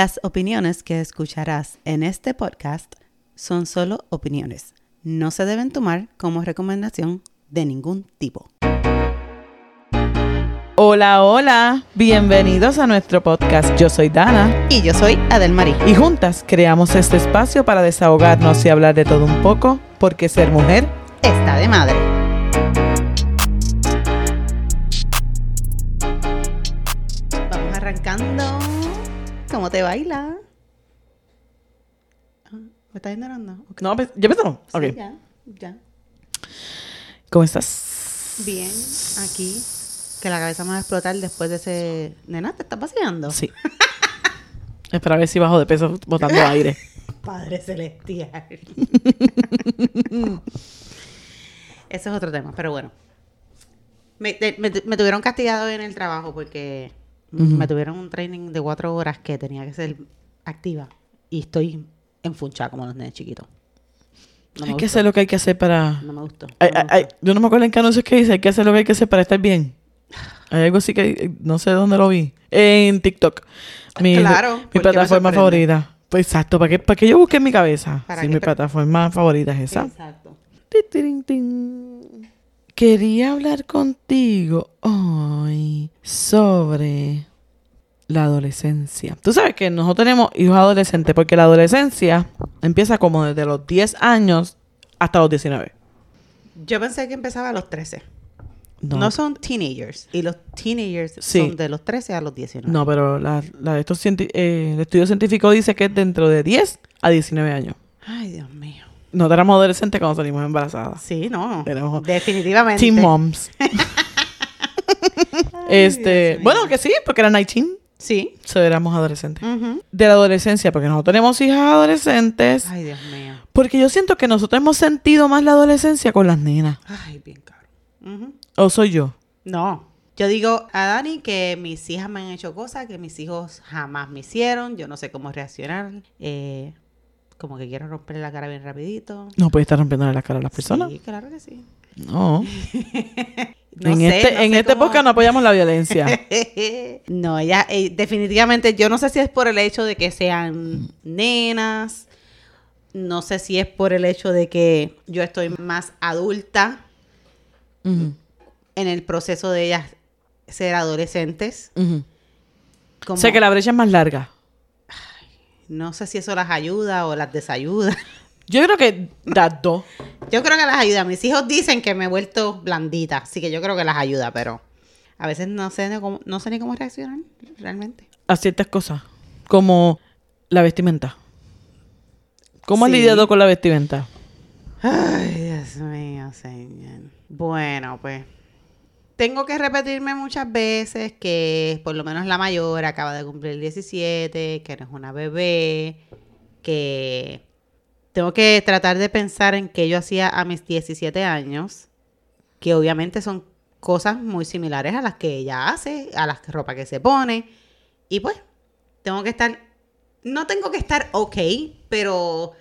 Las opiniones que escucharás en este podcast son solo opiniones. No se deben tomar como recomendación de ningún tipo. Hola, hola, bienvenidos a nuestro podcast. Yo soy Dana Y yo soy Adelmarí. y juntas creamos este espacio para desahogarnos y hablar de todo un poco, porque ser mujer Está de madre. ¿Cómo te baila? Ah, ¿Me estás ignorando? No, pues, ¿ya empezaron? Sí, Ok. ya, ya. ¿Cómo estás? Bien, aquí. Que la cabeza me va a explotar después de ese... Nena, ¿te estás paseando? Sí. es para ver si bajo de peso botando aire. Padre celestial. Ese es otro tema, pero bueno. Me, de- me- me tuvieron castigado en el trabajo porque me tuvieron un training de cuatro horas que tenía que ser activa. Y estoy enfunchada como los nenes chiquitos. No hay que hacer lo que hay que hacer para... No me gustó. no Ay, me ay, ay, gustó. yo no me acuerdo en qué anuncio es que dice, hay que hacer lo que hay que hacer para estar bien. Hay algo así que eh, no sé dónde lo vi. En TikTok. Mi, Claro, Mi plataforma favorita. Pues exacto, ¿para qué, para qué yo busqué en mi cabeza? ¿Para Sí, mi plataforma favorita es esa. Exacto. Quería hablar contigo hoy sobre la adolescencia. Tú sabes que nosotros tenemos hijos adolescentes porque la adolescencia empieza como desde los 10 años hasta los 19. Yo pensé que empezaba a los 13. No, No, son teenagers. Y los teenagers Sí. son de los 13 a los 19. no pero la, la de estos eh, el estudio científico dice que es dentro de 10 a 19 años. Ay, Dios mío. No éramos adolescentes cuando salimos embarazadas. Sí, no. Tenemos Definitivamente. Teen moms. este, bueno, que sí, porque era 19. Sí. So, éramos adolescentes. De la adolescencia, porque nosotros tenemos hijas adolescentes. Ay, Dios mío. Porque yo siento que nosotros hemos sentido más la adolescencia con las nenas. Ay, bien caro. Ujú. ¿O soy yo? No. Yo digo a Dani que mis hijas me han hecho cosas que mis hijos jamás me hicieron. Yo no sé cómo reaccionar. Eh, como que quiero romperle la cara bien rapidito. No puede estar rompiéndole la cara a las personas. Sí, claro que sí. No. No en sé, este, no en este cómo- podcast no apoyamos la violencia. no, ella eh, definitivamente, yo no sé si es por el hecho de que sean nenas, no sé si es por el hecho de que yo estoy más adulta en el proceso de ellas ser adolescentes. Como- Sé que la brecha es más larga. No sé si eso las ayuda o las desayuda. Yo creo que las dos. Yo creo que las ayuda. Mis hijos dicen que me he vuelto blandita, así que yo creo que las ayuda, pero a veces no sé ni cómo, no sé ni cómo reaccionar realmente. a ciertas cosas. Como la vestimenta. ¿Cómo has Sí. lidiado con la vestimenta? Ay, Dios mío, señor. Bueno, pues tengo que repetirme muchas veces que por lo menos la mayor acaba de cumplir 17, que no es una bebé, que tengo que tratar de pensar en qué yo hacía a mis 17 años, que obviamente son cosas muy similares a las que ella hace, a las ropa que se pone, y pues tengo que estar, no tengo que estar ok, pero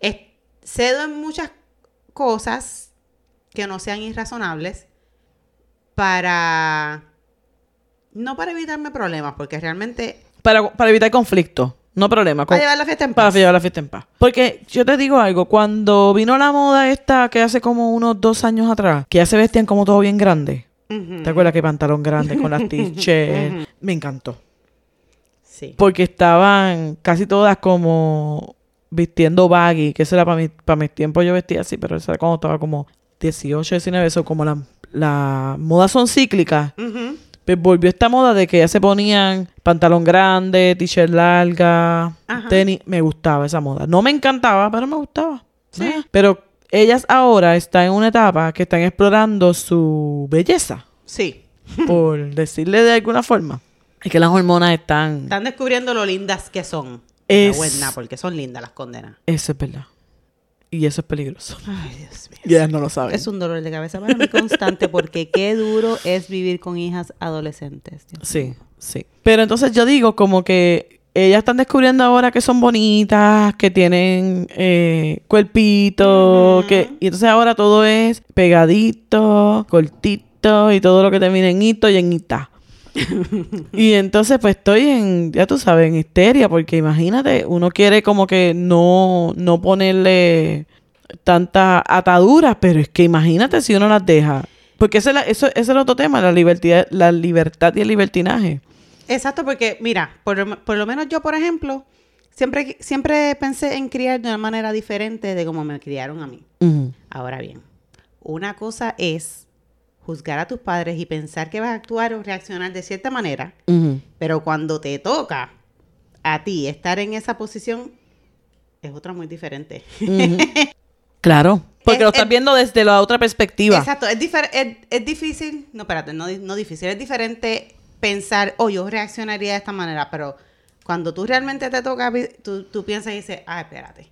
es- cedo en muchas cosas que no sean irrazonables para no para evitarme problemas porque realmente Para, para evitar conflicto. No problema. con- para llevar la fiesta en para paz llevar la fiesta en paz. Porque yo te digo algo, cuando vino la moda esta que hace como unos dos años atrás, que ya se vestían como todo bien grande. ¿Te acuerdas que pantalón grande con las t-shirts? Me encantó. sí Porque estaban casi todas como vistiendo baggy, que eso era para mi, para mis tiempos yo vestía así, pero eso era cuando estaba como 18, 19, eso como las la modas son cíclicas. Ujú. Pues volvió esta moda de que ya se ponían pantalón grande, t-shirt larga, Ajá. tenis. Me gustaba esa moda. No me encantaba, pero me gustaba. Sí. Ah, Pero ellas ahora están en una etapa que están explorando su belleza, sí por decirle de alguna forma. Es que las hormonas están... están descubriendo lo lindas que son Es- La buena, porque son lindas las condenas Eso es verdad. Y eso es peligroso. ay Dios mío Y ellas no lo saben. es un dolor de cabeza para mí constante porque qué duro es vivir con hijas adolescentes Dios Sí, sí. Pero entonces yo digo como que ellas están descubriendo ahora que son bonitas, que tienen eh, cuerpito, que y entonces ahora todo es pegadito, cortito y todo lo que termina en hito y en ita. y entonces pues estoy en, ya tú sabes, en histeria, porque imagínate, uno quiere como que no, no ponerle tantas ataduras, pero es que imagínate si uno las deja. Porque ese es, la- eso, ese es el otro tema, la libertad, la libertad y el libertinaje. Exacto, porque mira, por, lo- por lo menos yo, por ejemplo, siempre, siempre pensé en criar de una manera diferente de como me criaron a mí. Ahora bien, una cosa es juzgar a tus padres y pensar que vas a actuar o reaccionar de cierta manera, pero cuando te toca a ti estar en esa posición, es otra muy diferente. Claro, porque Es- lo estás es- viendo desde la otra perspectiva. Exacto, es, es, es difícil, no, espérate, no, no difícil, es diferente pensar, oh, yo reaccionaría de esta manera, pero cuando tú realmente te toca, tú, tú piensas y dices, ah, espérate.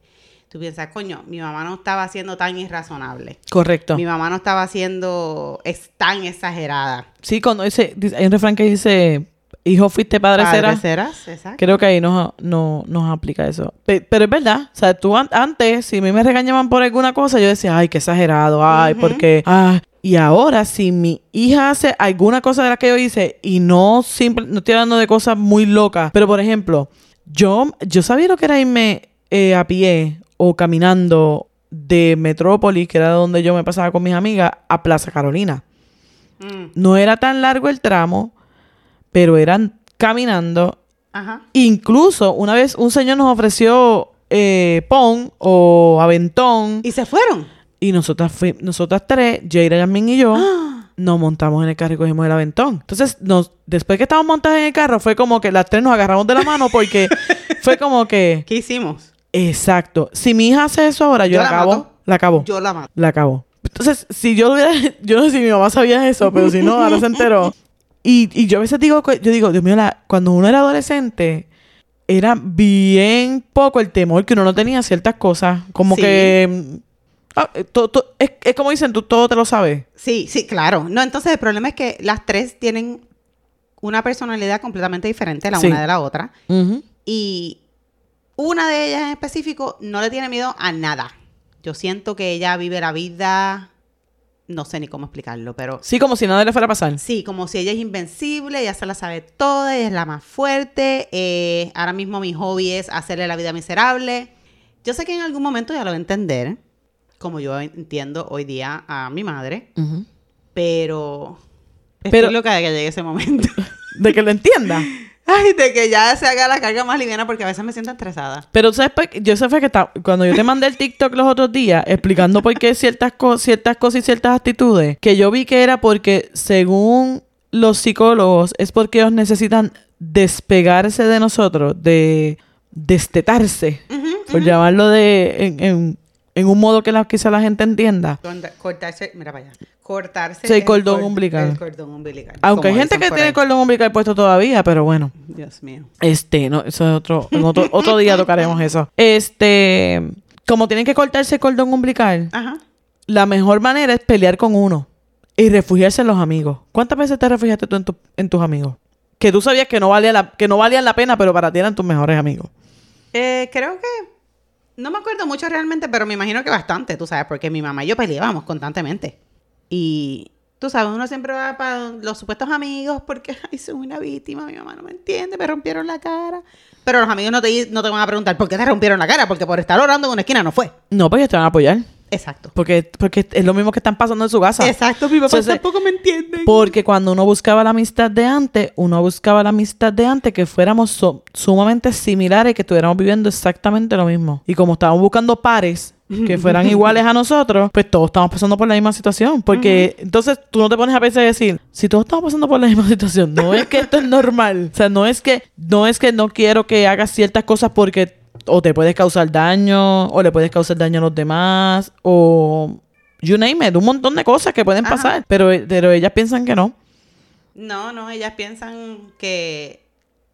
Tú piensas, coño, mi mamá no estaba siendo tan irrazonable. Correcto. Mi mamá no estaba siendo es tan exagerada. Sí, cuando dice, hay un refrán que dice, hijo fuiste padre, Padre serás. serás, exacto. Creo que ahí nos, no, nos aplica eso. Pe- pero es verdad. O sea, tú an- antes, si a mí me regañaban por alguna cosa, yo decía, ay, qué exagerado, ay, Ujú. porque... Ah. Y ahora, si mi hija hace alguna cosa de la que yo hice y no simple, no estoy hablando de cosas muy locas, pero por ejemplo, yo, yo sabía lo que era irme eh, a pie o caminando de Metrópolis, que era donde yo me pasaba con mis amigas, a Plaza Carolina. Mm, No era tan largo el tramo, pero eran caminando Ajá. Incluso una vez un señor nos ofreció eh, pon o aventón Y se fueron. y nosotras, fui- nosotras tres, Jaira, Yasmin y yo, ¡Ah! nos montamos en el carro y cogimos el aventón. Entonces, nos, después que estábamos montadas en el carro, fue como que las tres nos agarramos de la mano porque fue como que, ¿Qué hicimos? Exacto, si mi hija hace eso ahora, yo, Yo la acabo. mato. La acabo. Yo la mato. La acabó. Entonces, si yo lo hubiera, yo no sé si mi mamá sabía eso, pero si no, ahora se enteró. Y, y yo a veces digo, yo digo, Dios mío, la- cuando uno era adolescente, era bien poco el temor que uno no tenía ciertas cosas. Como Sí. que... mm, ah, to- to- es, es como dicen, tú todo te lo sabes. Sí, sí, claro. No, entonces el problema es que las tres tienen una personalidad completamente diferente la Sí. una de la otra. Y una de ellas en específico no le tiene miedo a nada. Yo siento que ella vive la vida, no sé ni cómo explicarlo, pero Sí, como si nada le fuera a pasar. sí, como si ella es invencible, ella se la sabe toda, ella es la más fuerte. eh, ahora mismo mi hobby es hacerle la vida miserable. Yo sé que en algún momento ya lo va a entender, como yo entiendo hoy día a mi madre, Ujú. pero estoy Pero- loca de que llegue ese momento. De que lo entienda. Ay, de que ya se haga la carga más liviana porque a veces me siento estresada. Pero ¿sabes? Yo sé que ta- cuando yo te mandé el TikTok los otros días explicando por qué ciertas, co- ciertas cosas y ciertas actitudes, que yo vi que era porque según los psicólogos es porque ellos necesitan despegarse de nosotros, de destetarse, por llamarlo de en, en- en un modo que la, quizá la gente entienda. Corta- Cortarse, mira para allá. Cortarse Sí, el cordón cor- umbilical. El cordón umbilical. Aunque hay gente que tiene el cordón umbilical puesto todavía, pero bueno. Dios mío. Este, no, eso es otro, en otro, otro día tocaremos eso. Este, como tienen que cortarse el cordón umbilical, Ajá. la mejor manera es pelear con uno y refugiarse en los amigos. ¿Cuántas veces te refugiaste tú en, tu- en tus amigos? Que tú sabías que no, valía la, que no valían la pena, pero para ti eran tus mejores amigos. Eh, creo que. No me acuerdo mucho realmente, pero me imagino que bastante, tú sabes, porque mi mamá y yo peleábamos constantemente. Y tú sabes, uno siempre va para los supuestos amigos porque, ay, soy una víctima, mi mamá no me entiende, me rompieron la cara. Pero los amigos no te, no te van a preguntar por qué te rompieron la cara, porque por estar orando en una esquina no fue. No, ellos te van a apoyar. Exacto. Porque, porque es lo mismo que están pasando en su casa. Exacto, mi papá Entonces, tampoco me entiende. Porque cuando uno buscaba la amistad de antes, uno buscaba la amistad de antes que fuéramos so- sumamente similares, que estuviéramos viviendo exactamente lo mismo. Y como estábamos buscando pares que fueran iguales a nosotros, pues todos estamos pasando por la misma situación. Porque entonces tú no te pones a pensar y decir, si todos estamos pasando por la misma situación, no es que esto es normal. O sea, no es que no es que no quiero que hagas ciertas cosas porque o te puedes causar daño, o le puedes causar daño a los demás, o you name it, un montón de cosas que pueden Ajá. pasar. Pero, pero ellas piensan que no. No, no, ellas piensan que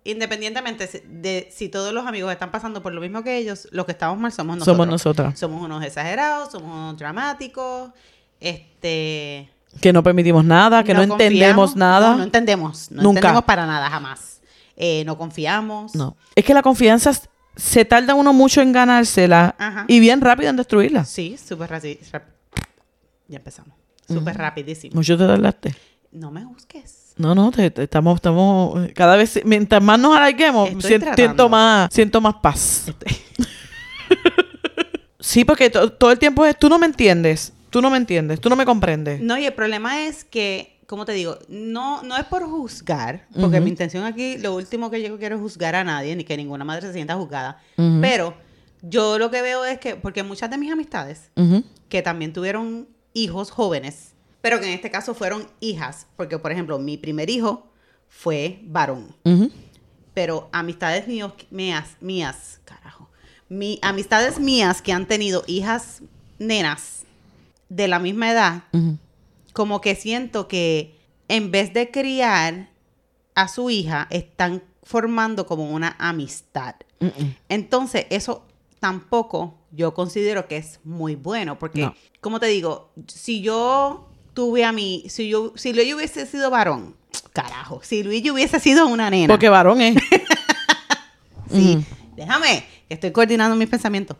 independientemente de si todos los amigos están pasando por lo mismo que ellos, los que estamos mal somos nosotros. Somos nosotras. Somos unos exagerados, somos unos dramáticos, este... Que no permitimos nada, que no, entendemos nada. No, no entendemos, no Nunca. entendemos para nada, jamás. Eh, no confiamos. No. Es que la confianza se tarda uno mucho en ganársela Ajá. y bien rápido en destruirla. Sí, súper rápido. Ya empezamos. Súper rapidísimo. Mucho te tardaste. No me busques. No, no, te- te- estamos, estamos, cada vez, mientras más nos alarguemos, siento más, siento más paz. Sí, porque to- todo el tiempo es, tú no me entiendes, tú no me entiendes, tú no me comprendes. No, y el problema es que, como te digo, no, no es por juzgar, porque mi intención aquí, lo último que yo quiero es juzgar a nadie, ni que ninguna madre se sienta juzgada. Pero yo lo que veo es que, porque muchas de mis amistades, que también tuvieron hijos jóvenes, pero que en este caso fueron hijas, porque por ejemplo, mi primer hijo fue varón, pero amistades míos, mías, mías, carajo, mi, amistades mías que han tenido hijas nenas de la misma edad. Como que siento que en vez de criar a su hija, están formando como una amistad. Entonces, eso tampoco yo considero que es muy bueno, porque, No. como te digo, si yo tuve a mí, si yo, si Luis hubiese sido varón, carajo, si Luis hubiese sido una nena, Porque varón es. sí, Ujú. déjame, que estoy coordinando mis pensamientos.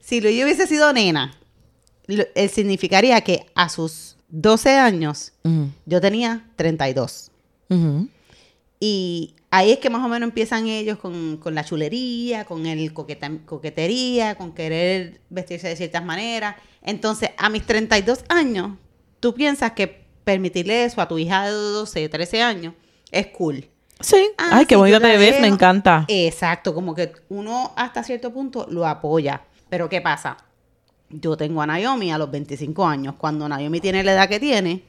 Si Luis hubiese sido nena, lo- significaría que a sus 12 años yo tenía 32. Ujú. Y ahí es que más o menos empiezan ellos con, con la chulería, con el coquetería, con querer vestirse de ciertas maneras. Entonces, a mis 32 años, tú piensas que permitirle eso a tu hija de 12, 13 años es cool. Sí. Ah, Ay, qué sí, bonita te ves, me encanta. Exacto, como que uno hasta cierto punto lo apoya. Pero ¿qué pasa? Yo tengo a Naomi a los 25 años. Cuando Naomi tiene la edad que tiene,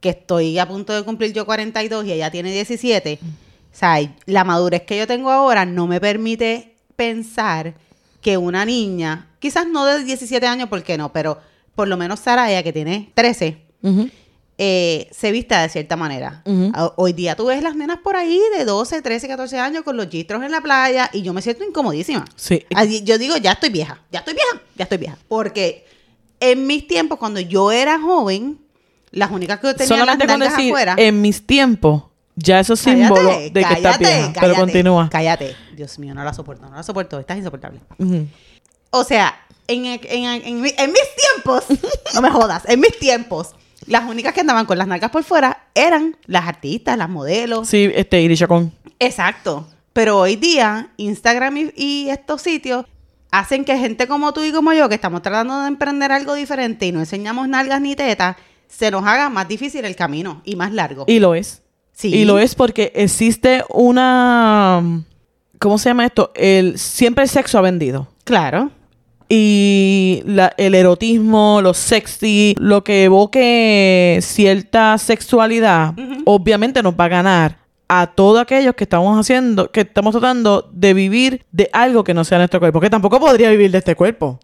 que estoy a punto de cumplir yo 42 y ella tiene 17, o sea, la madurez que yo tengo ahora no me permite pensar que una niña, quizás no de 17 años, ¿por qué no? Pero por lo menos Saraya, que tiene 13, Ujú. Eh, se vista de cierta manera. Ujú. A- Hoy día tú ves las nenas por ahí de 12, 13, 14 años con los gistros en la playa y yo me siento incomodísima. Sí. Así, Yo digo, ya estoy vieja, ya estoy vieja, ya estoy vieja. Porque en mis tiempos, cuando yo era joven, las únicas que tenían Solamente las con decir, afuera... en mis tiempos, ya eso es símbolo de que cállate, vieja. Pero continúa. Cállate. Dios mío, no la soporto, no la soporto. Estás insoportable. O sea, en, en- en mis tiempos, no me jodas, en mis tiempos, las únicas que andaban con las nalgas por fuera eran las artistas, las modelos. Sí, este, Iris Chacón. Exacto. Pero hoy día, Instagram y, y estos sitios hacen que gente como tú y como yo, que estamos tratando de emprender algo diferente y no enseñamos nalgas ni tetas, se nos haga más difícil el camino y más largo. Y lo es. Sí. Y lo es porque existe una... ¿Cómo se llama esto? El, siempre el sexo ha vendido. Claro. Y la- el erotismo, lo sexy, lo que evoque cierta sexualidad, obviamente nos va a ganar a todos aquellos que estamos haciendo, que estamos tratando de vivir de algo que no sea nuestro cuerpo, que tampoco podría vivir de este cuerpo.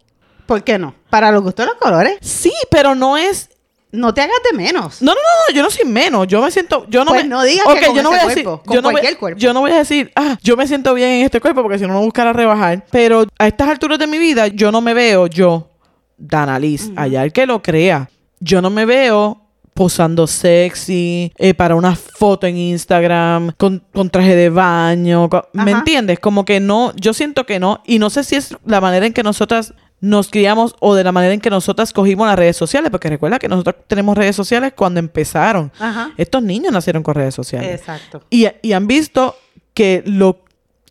¿Por qué no? Para los gustos de los colores, Sí, pero no es no te hagas de menos. No, no, no, no, yo no soy menos. Yo me siento. Yo no Pues me, no digas que con yo no voy a decir. cuerpo, con yo no voy- cualquier cuerpo. Yo no voy a decir, ah, yo me siento bien en este cuerpo porque si no, no buscar a rebajar. Pero a estas alturas de mi vida, yo no me veo yo, Dana Liz, allá el que lo crea. Yo no me veo posando sexy, eh, para una foto en Instagram, con, con traje de baño. ¿Me entiendes? Como que no, yo siento que no. Y no sé si es la manera en que nosotras nos criamos o de la manera en que nosotras cogimos las redes sociales, porque recuerda que nosotros tenemos redes sociales cuando empezaron. Ajá. Estos niños nacieron con redes sociales. Exacto. Y, y han visto que lo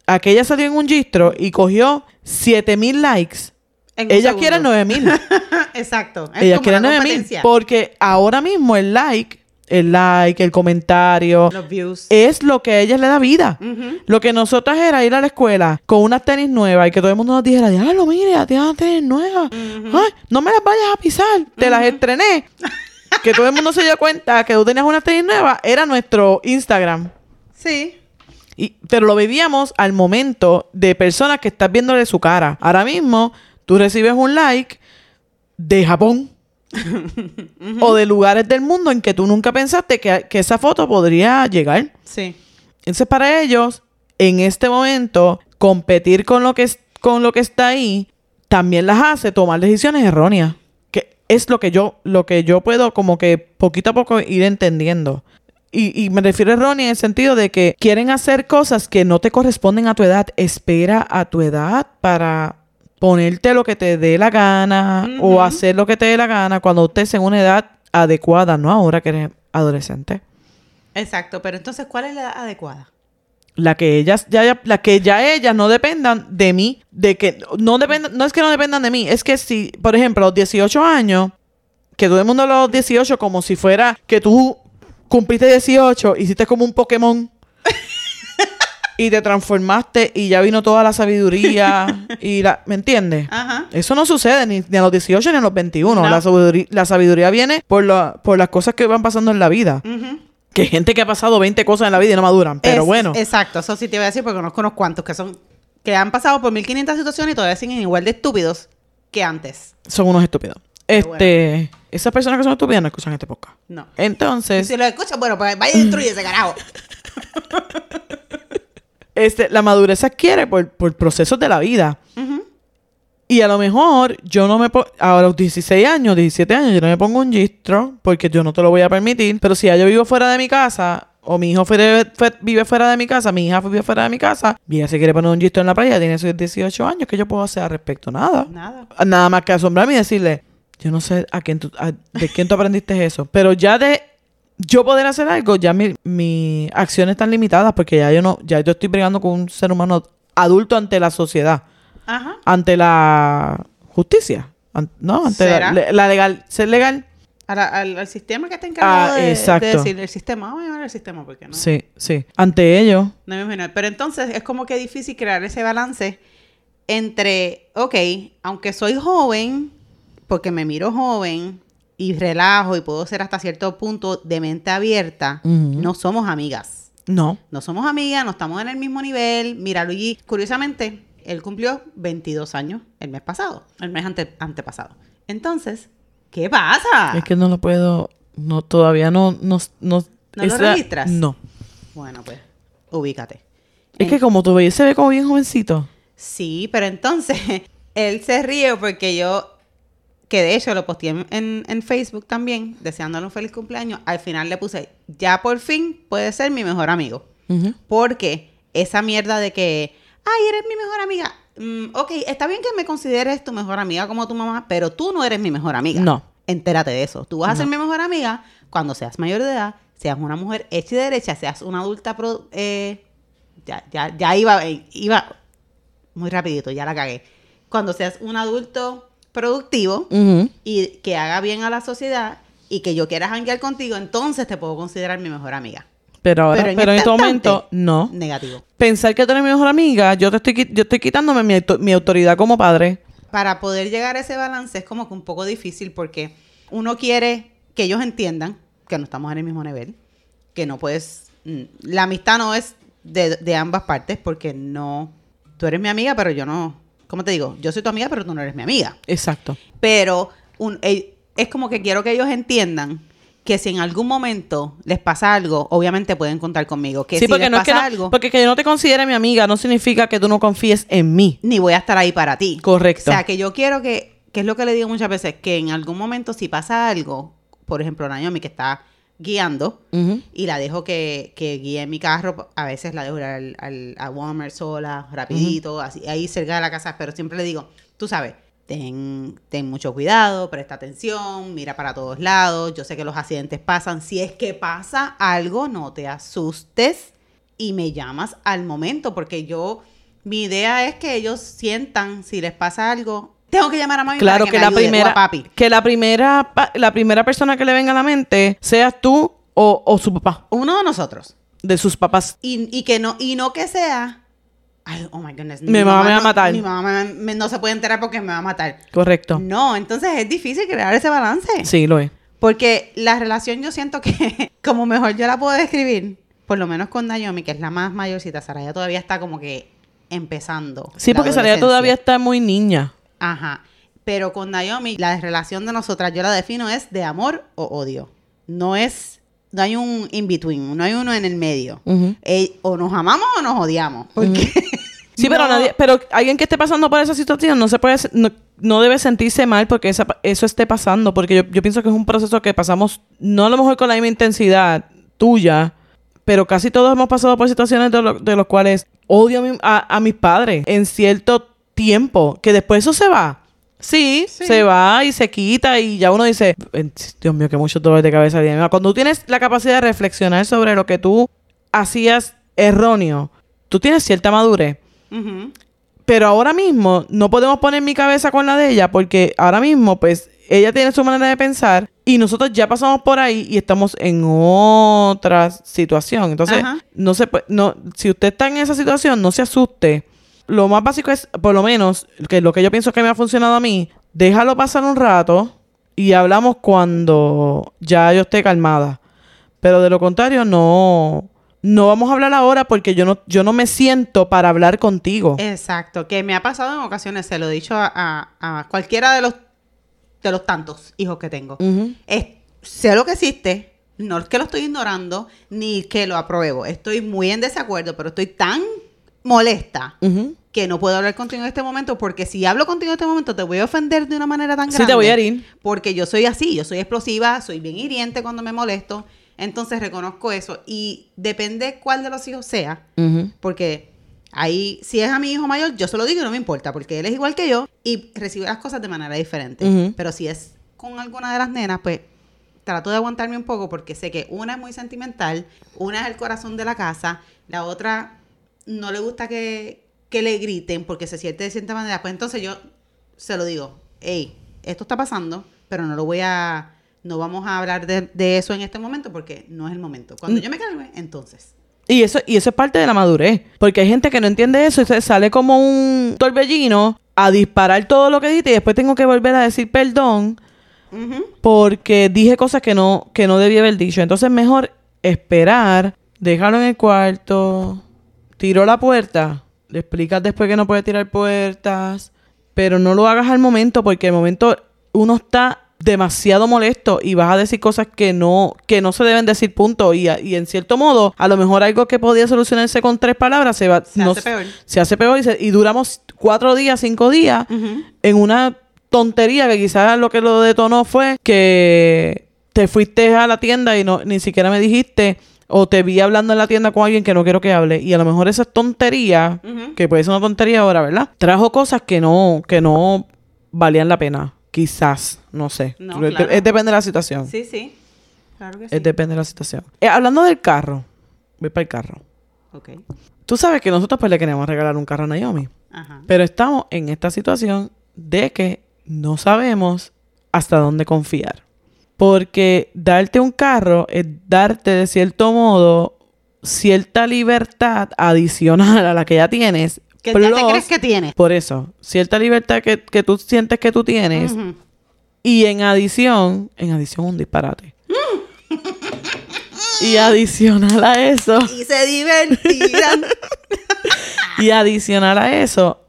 aquella salió en un gistro y cogió 7000 likes. Ella segundo. quiere 9000. Exacto. Es Ella como quiere una 9000 competencia. porque ahora mismo el like, el like, el comentario Los views. es lo que a ella le da vida. Lo que nosotras era ir a la escuela con unas tenis nuevas y que todo el mundo nos dijera, diablo, mire, ya tienes tenis nuevas. Ay, no me las vayas a pisar, te las estrené. que todo el mundo se dio cuenta que tú tenías unas tenis nuevas, era nuestro Instagram. Sí. Y, pero lo vivíamos al momento de personas que estás viéndole su cara. Ahora mismo, tú recibes un like de Japón o de lugares del mundo en que tú nunca pensaste que, que esa foto podría llegar. Sí. Entonces, para ellos, en este momento, competir con lo que, es, con lo que está ahí también las hace tomar decisiones erróneas. Que es lo que yo, lo que yo puedo como que poquito a poco ir entendiendo. Y, y me refiero a errónea en el sentido de que quieren hacer cosas que no te corresponden a tu edad. Espera a tu edad para ponerte lo que te dé la gana o hacer lo que te dé la gana cuando estés en una edad adecuada, no ahora que eres adolescente. Exacto, pero entonces, ¿cuál es la edad adecuada? La que ellas, ya, ya- la que ya ellas no dependan de mí, de que no dependan, no es que no dependan de mí, es que si, por ejemplo, a los 18 años, que todo el mundo de los 18 como si fuera que tú cumpliste 18, hiciste como un Pokémon y te transformaste y ya vino toda la sabiduría y la, ¿me entiendes? Ajá. Eso no sucede ni, ni a los 18 ni a los 21. No. La, sabiduría, la sabiduría viene por, la- por las cosas que van pasando en la vida. Que hay gente que ha pasado 20 cosas en la vida y no maduran. Pero Es- bueno, Exacto, eso sí te voy a decir porque conozco unos cuantos que son que han pasado por 1500 situaciones y todavía siguen igual de estúpidos que antes. son unos estúpidos. Pero Este, esas personas que son estúpidas no escuchan este podcast. No. Y Entonces, si lo escuchas, bueno, pues vaya y destruye ese carajo. este, la madurez se adquiere por, por procesos de la vida. Y a lo mejor yo no me pongo, a los 16 años, 17 años, yo no me pongo un gistro porque yo no te lo voy a permitir. Pero si ya yo vivo fuera de mi casa, o mi hijo fue- vive fuera de mi casa, mi hija vive fuera de mi casa, y ella se quiere poner un gistro en la playa, tiene sus 18 años, ¿qué yo puedo hacer al respecto? Nada. Nada. Nada más que asombrarme y decirle, yo no sé a quién tú, a- de quién tú aprendiste eso. Pero ya de yo poder hacer algo, ya mi- mis acciones están limitadas porque ya yo no, ya yo estoy brigando con un ser humano adulto ante la sociedad Ajá. ante la justicia. An- no, ante la, ¿Será? le- la legal, ser legal. Al, al- al sistema que está encargado Ah, de, de decir el sistema. Vamos a llamar al sistema porque no. Sí, sí. Ante ellos, No me imagino. Pero entonces es como que difícil crear ese balance entre, ok, aunque soy joven, porque me miro joven y relajo y puedo ser hasta cierto punto de mente abierta, no somos amigas. no. No somos amigas, no estamos en el mismo nivel. Mira, Luigi, curiosamente, él cumplió 22 años el mes pasado, el mes ante- antepasado. Entonces, ¿qué pasa? Es que no lo puedo, no, todavía no, no, no. ¿No lo registras? No. Bueno, pues, ubícate. Es que como tú ves, se ve como bien jovencito. Sí, pero entonces él se ríe porque yo, que de hecho lo posteé en, en- en Facebook también, deseándole un feliz cumpleaños, al final le puse, ya por fin puede ser mi mejor amigo. Porque esa mierda de que, ay, eres mi mejor amiga. Mm, ok, está bien que me consideres tu mejor amiga como tu mamá, pero tú no eres mi mejor amiga. No. Entérate de eso. Tú vas a ser mi mejor amiga cuando seas mayor de edad, seas una mujer hecha y derecha, seas una adulta... pro- eh, ya, ya, ya iba, eh, iba muy rapidito, ya la cagué. Cuando seas un adulto productivo y que haga bien a la sociedad y que yo quiera janguear contigo, entonces te puedo considerar mi mejor amiga. Pero ahora, Pero pero en en, este este momento, no. Negativo. Pensar que tú eres mi mejor amiga, yo te estoy, yo estoy quitándome mi, mi autoridad como padre. para poder llegar a ese balance es como que un poco difícil porque uno quiere que ellos entiendan que no estamos en el mismo nivel, que no puedes, mm, la amistad no es de, de ambas partes porque no, tú eres mi amiga, pero yo no, ¿cómo te digo? Yo soy tu amiga, pero tú no eres mi amiga. Exacto. Pero un- eh, es como que quiero que ellos entiendan que si en algún momento les pasa algo, obviamente pueden contar conmigo. Que sí, si porque les no es que pasa no- algo, porque que yo no te considere mi amiga no significa que tú no confíes en mí. ni voy a estar ahí para ti. Correcto. O sea, que yo quiero que, que es lo que le digo muchas veces, que en algún momento si pasa algo, por ejemplo, Naomi que está guiando y la dejo que, que guíe en mi carro, a veces la dejo al, al- a Walmart sola, rapidito, así, ahí cerca de la casa, pero siempre le digo, tú sabes, ten, ten mucho cuidado, presta atención, mira para todos lados, yo sé que los accidentes pasan, si es que pasa algo, no te asustes y me llamas al momento, porque yo, mi idea es que ellos sientan, si les pasa algo, tengo que llamar a mami Claro para que, que, me la ayude, o a primera papi. que la primera la primera persona que le venga a la mente seas tú o, o su papá, Uno de nosotros. de sus papás. Y, y que no, y no que sea. Ay, oh my goodness. Mi mamá me va a matar. Mi mamá me- me- no se puede enterar porque me va a matar. Correcto. No, entonces es difícil crear ese balance. Sí, lo es. Porque la relación yo siento que, como mejor yo la puedo describir, por lo menos con Naomi, que es la más mayorcita, Saraya todavía está como que empezando. Sí, porque Saraya todavía está muy niña. Ajá. Pero con Naomi, la relación de nosotras, yo la defino es de amor o odio. No es, no hay un in-between, no hay uno en el medio. Eh, o nos amamos o nos odiamos. Porque Sí, pero nadie, pero alguien que esté pasando por esa situación no se puede, no, no debe sentirse mal porque esa- eso esté pasando, porque yo, yo pienso que es un proceso que pasamos, no a lo mejor con la misma intensidad tuya, pero casi todos hemos pasado por situaciones de, lo- de los cuales odio a, mi- a- a mis padres en cierto tiempo, que después eso se va. Sí, Sí. se va y se quita y ya uno dice, "Eh, Dios mío, que mucho dolor de cabeza tiene. Cuando tú tienes la capacidad de reflexionar sobre lo que tú hacías erróneo, tú tienes cierta madurez. Pero ahora mismo no podemos poner mi cabeza con la de ella porque ahora mismo pues ella tiene su manera de pensar y nosotros ya pasamos por ahí y estamos en otra situación. Entonces, no se no si usted está en esa situación, no se asuste. Lo más básico es, por lo menos, que lo que yo pienso que me ha funcionado a mí, déjalo pasar un rato y hablamos cuando ya yo esté calmada. Pero de lo contrario, no no vamos a hablar ahora porque yo no yo no me siento para hablar contigo. Exacto, que me ha pasado en ocasiones, se lo he dicho a, a- a cualquiera de los de los tantos hijos que tengo. Ujú. Es- sé lo que existe, no es que lo estoy ignorando, ni que lo apruebo. Estoy muy en desacuerdo, pero estoy tan molesta que no puedo hablar contigo en este momento, porque si hablo contigo en este momento te voy a ofender de una manera tan Sí, grande. te voy a herir. Porque yo soy así, yo soy explosiva, soy bien hiriente cuando me molesto. Entonces reconozco eso. Y depende cuál de los hijos sea, porque ahí, si es a mi hijo mayor, yo se lo digo y no me importa, porque él es igual que yo y recibe las cosas de manera diferente. Pero si es con alguna de las nenas, pues trato de aguantarme un poco porque sé que una es muy sentimental, una es el corazón de la casa, la otra no le gusta que, que le griten porque se siente de cierta manera. Pues entonces yo se lo digo, hey, esto está pasando, pero no lo voy a, no vamos a hablar de, de eso en este momento porque no es el momento. Cuando Mm. yo me calme, entonces. Y eso, y eso es parte de la madurez. Porque hay gente que no entiende eso y se sale como un torbellino a disparar todo lo que dice y después tengo que volver a decir perdón porque dije cosas que no, que no debía haber dicho. Entonces mejor esperar, dejarlo en el cuarto, tiró la puerta, le explicas después que no puede tirar puertas, pero no lo hagas al momento porque al momento uno está demasiado molesto y vas a decir cosas que no que no se deben decir punto y, a- y en cierto modo a lo mejor algo que podía solucionarse con tres palabras se va Se no- hace peor. se hace peor y, se- y duramos cuatro días cinco días en una tontería que quizás lo que lo detonó fue que te fuiste a la tienda y no ni siquiera me dijiste o te vi hablando en la tienda con alguien que no quiero que hable y a lo mejor esa tontería que puede ser una tontería ahora, ¿verdad? Trajo cosas que no que no valían la pena, quizás, no sé. No, Es- claro. es depende de la situación. Sí, sí. Claro que sí. Es depende de la situación. Eh, hablando del carro, voy para el carro. Ok. Tú sabes que nosotros pues le queremos regalar un carro a Naomi. Ajá. Pero estamos en esta situación de que no sabemos hasta dónde confiar. Porque darte un carro es darte de cierto modo cierta libertad adicional a la que ya tienes. ¿Qué ya te crees que tienes? Por eso, cierta libertad que, que tú sientes que tú tienes. Y en adición, en adición un disparate. y adicional a eso, Y se divertirán. Y adicional a eso,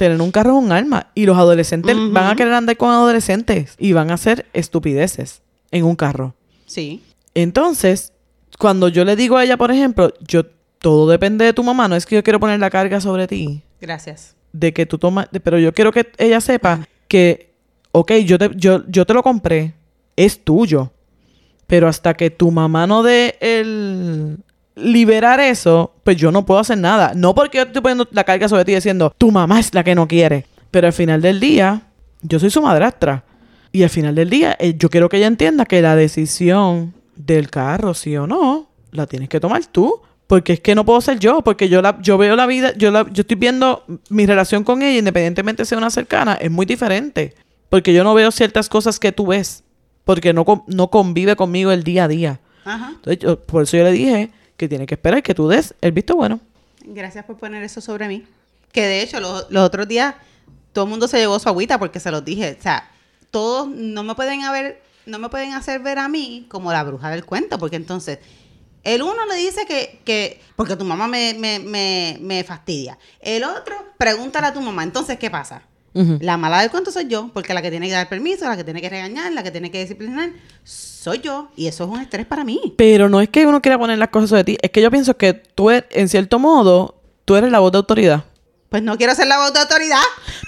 tener un carro es un arma. Y los adolescentes van a querer andar con adolescentes y van a hacer estupideces en un carro. sí. Entonces, cuando yo le digo a ella, por ejemplo, yo todo depende de tu mamá, no es que yo quiero poner la carga sobre ti, Gracias. de que tú tomas, pero yo quiero que ella sepa que, ok, yo te, yo, yo te lo compré, es tuyo, pero hasta que tu mamá no dé el liberar eso, pues yo no puedo hacer nada. No porque yo estoy poniendo la carga sobre ti diciendo, tu mamá es la que no quiere, pero al final del día, yo soy su madrastra. Y al final del día, eh, yo quiero que ella entienda que la decisión del carro, sí o no, la tienes que tomar tú. Porque es que no puedo ser yo, porque yo la, yo veo la vida, yo la, yo estoy viendo mi relación con ella, independientemente sea una cercana, es muy diferente. Porque yo no veo ciertas cosas que tú ves. Porque no, no convive conmigo el día a día. Ajá. Entonces, yo- por eso yo le dije que tiene que esperar que tú des el visto bueno. Gracias por poner eso sobre mí. Que de hecho, los, otros días todo el mundo se llevó su agüita porque se los dije. O sea, todos no me pueden haber, no me pueden hacer ver a mí como la bruja del cuento, porque entonces el uno le dice que, que porque tu mamá me, me, me, me fastidia. El otro, pregúntale a tu mamá. Entonces, ¿qué pasa? La mala del cuento soy yo, porque la que tiene que dar permiso, la que tiene que regañar, la que tiene que disciplinar, soy yo. Y eso es un estrés para mí. Pero no es que uno quiera poner las cosas sobre ti, es que yo pienso que tú, eres- en cierto modo, tú eres la voz de autoridad. Pues no quiero ser la voz de autoridad.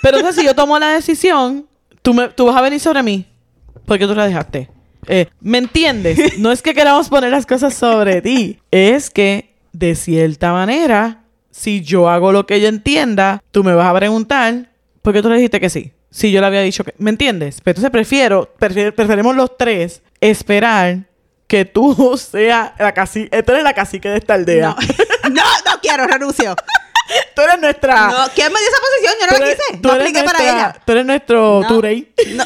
Pero entonces, si yo tomo la decisión, tú, me, tú vas a venir sobre mí. Porque tú la dejaste. Eh, ¿Me entiendes? No es que queramos poner las cosas sobre ti. Es que, de cierta manera, si yo hago lo que ella entienda, tú me vas a preguntar, ¿por qué tú le dijiste que sí? si yo le había dicho que... ¿Me entiendes? Pero entonces prefiero, prefiero- preferimos los tres esperar que tú seas la cacique, tú eres la cacique de esta aldea. No, no, no quiero, renuncio. Tú eres nuestra... No, ¿quién me dio esa posición? Yo no la quise. tú No eres apliqué para ella. Tú eres nuestro No. Turey. No.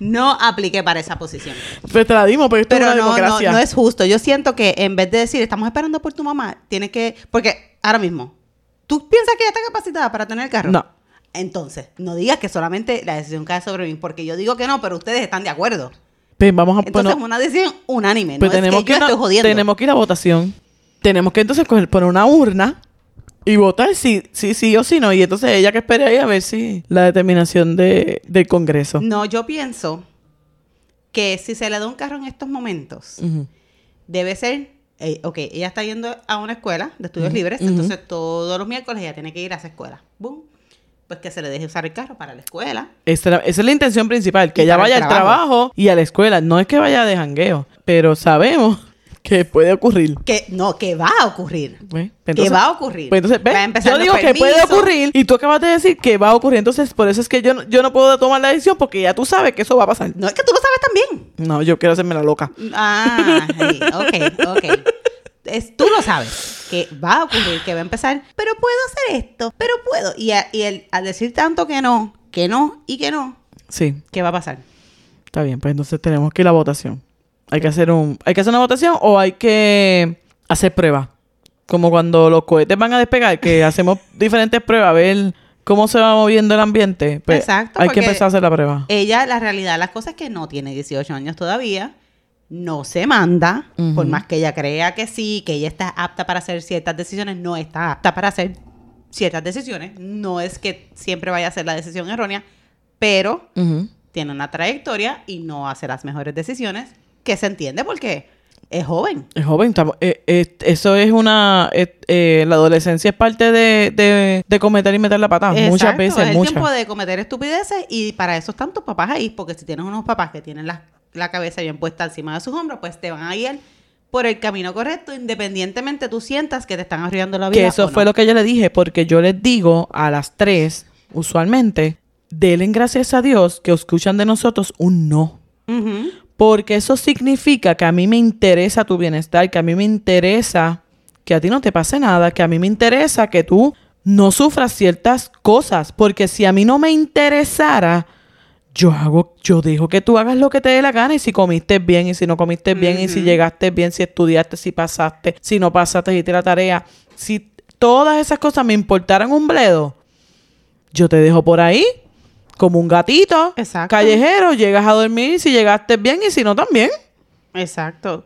No apliqué para esa posición. Pues te la dimos, porque esto Pero es una no, no, democracia. no es justo. Yo siento que en vez de decir, estamos esperando por tu mamá, tienes que... Porque ahora mismo, ¿tú piensas que ella está capacitada para tener el carro? No. Entonces, no digas que solamente la decisión cae sobre mí, porque yo digo que no, pero ustedes están de acuerdo. Pues vamos a... Entonces, bueno, es una decisión unánime. pues no tenemos es que, yo estoy jodiendo. tenemos que ir a votación. Tenemos que entonces coger, poner una urna y votar si sí sí o si no. Y entonces ella que espere ahí a ver si la determinación de, del Congreso. No, yo pienso que si se le da un carro en estos momentos, debe ser, eh, ok, ella está yendo a una escuela de estudios libres, entonces todos los miércoles ella tiene que ir a esa escuela. Boom. Pues que se le deje usar el carro para la escuela. Esa, esa es la intención principal, que Y ella el vaya al trabajo. trabajo y a la escuela. No es que vaya de jangueo, pero sabemos que puede ocurrir. Que no, que va a ocurrir. Pues, que entonces- va a ocurrir. Pues entonces, ¿ves? Yo digo que puede ocurrir y tú acabas de decir que va a ocurrir. Entonces, por eso es que yo, no- yo no puedo tomar la decisión porque ya tú sabes que eso va a pasar. No es que tú lo sabes también. No, yo quiero hacerme la loca. Ah, sí, ok, ok. Es- tú lo sabes, que va a ocurrir, que va a empezar, pero puedo hacer esto, pero puedo. Y, a- y el, al decir tanto que no, que no y que no, Sí, ¿qué va a pasar? está bien. Pues entonces tenemos que ir a la votación. Hay que hacer un, hay que hacer una votación o hay que hacer pruebas. Como cuando los cohetes van a despegar, que hacemos diferentes pruebas a ver cómo se va moviendo el ambiente. Pues Exacto, Hay que empezar a hacer la prueba. Ella, la realidad de las cosas es que no tiene 18 años todavía, no se manda, por más que ella crea que sí, que ella está apta para hacer ciertas decisiones, no está apta para hacer ciertas decisiones. No es que siempre vaya a hacer la decisión errónea, pero tiene una trayectoria y no hace las mejores decisiones, que se entiende porque es joven. Es joven, estamos- eh, eh, eso es una... eh, eh, la adolescencia es parte de, de, de cometer y meter la pata. muchas veces, es el muchas. tiempo de cometer estupideces y para eso están tus papás ahí, porque si tienes unos papás que tienen la, la cabeza bien puesta encima de sus hombros, pues te van a guiar por el camino correcto, independientemente tú sientas que te están arruinando la vida. Que eso o fue lo que yo le dije, porque yo les digo a las tres, usualmente, denle gracias a Dios que escuchan de nosotros un no. Porque eso significa que a mí me interesa tu bienestar, que a mí me interesa que a ti no te pase nada, que a mí me interesa que tú no sufras ciertas cosas. Porque si a mí no me interesara, yo hago, yo dejo que tú hagas lo que te dé la gana. Y si comiste bien, y si no comiste bien, y si llegaste bien, si estudiaste, si pasaste, si no pasaste, hiciste la tarea. Si todas esas cosas me importaran un bledo, yo te dejo por ahí como un gatito Exacto. callejero, llegas a dormir si llegaste bien y si no también. Exacto.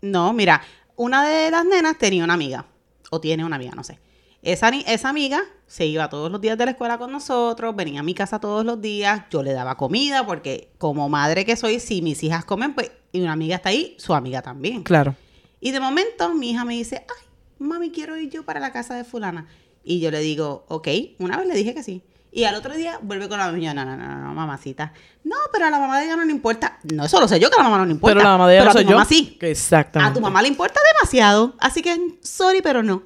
No, mira, una de las nenas tenía una amiga, o tiene una amiga, no sé. Esa, esa amiga se iba todos los días de la escuela con nosotros, venía a mi casa todos los días, yo le daba comida, porque como madre que soy, si mis hijas comen, pues, y una amiga está ahí, su amiga también. Claro. Y de momento mi hija me dice, ay, mami, quiero ir yo para la casa de fulana. Y yo le digo, ok, una vez le dije que sí. Y al otro día vuelve con la niña, no, no, no, no, mamacita. No, pero a la mamá de ella no le importa. No, eso lo sé yo que a la mamá no le importa. Pero la mamá de ella pero no a soy tu yo. mamá sí. Exactamente. A tu mamá le importa demasiado. Así que, sorry, pero no.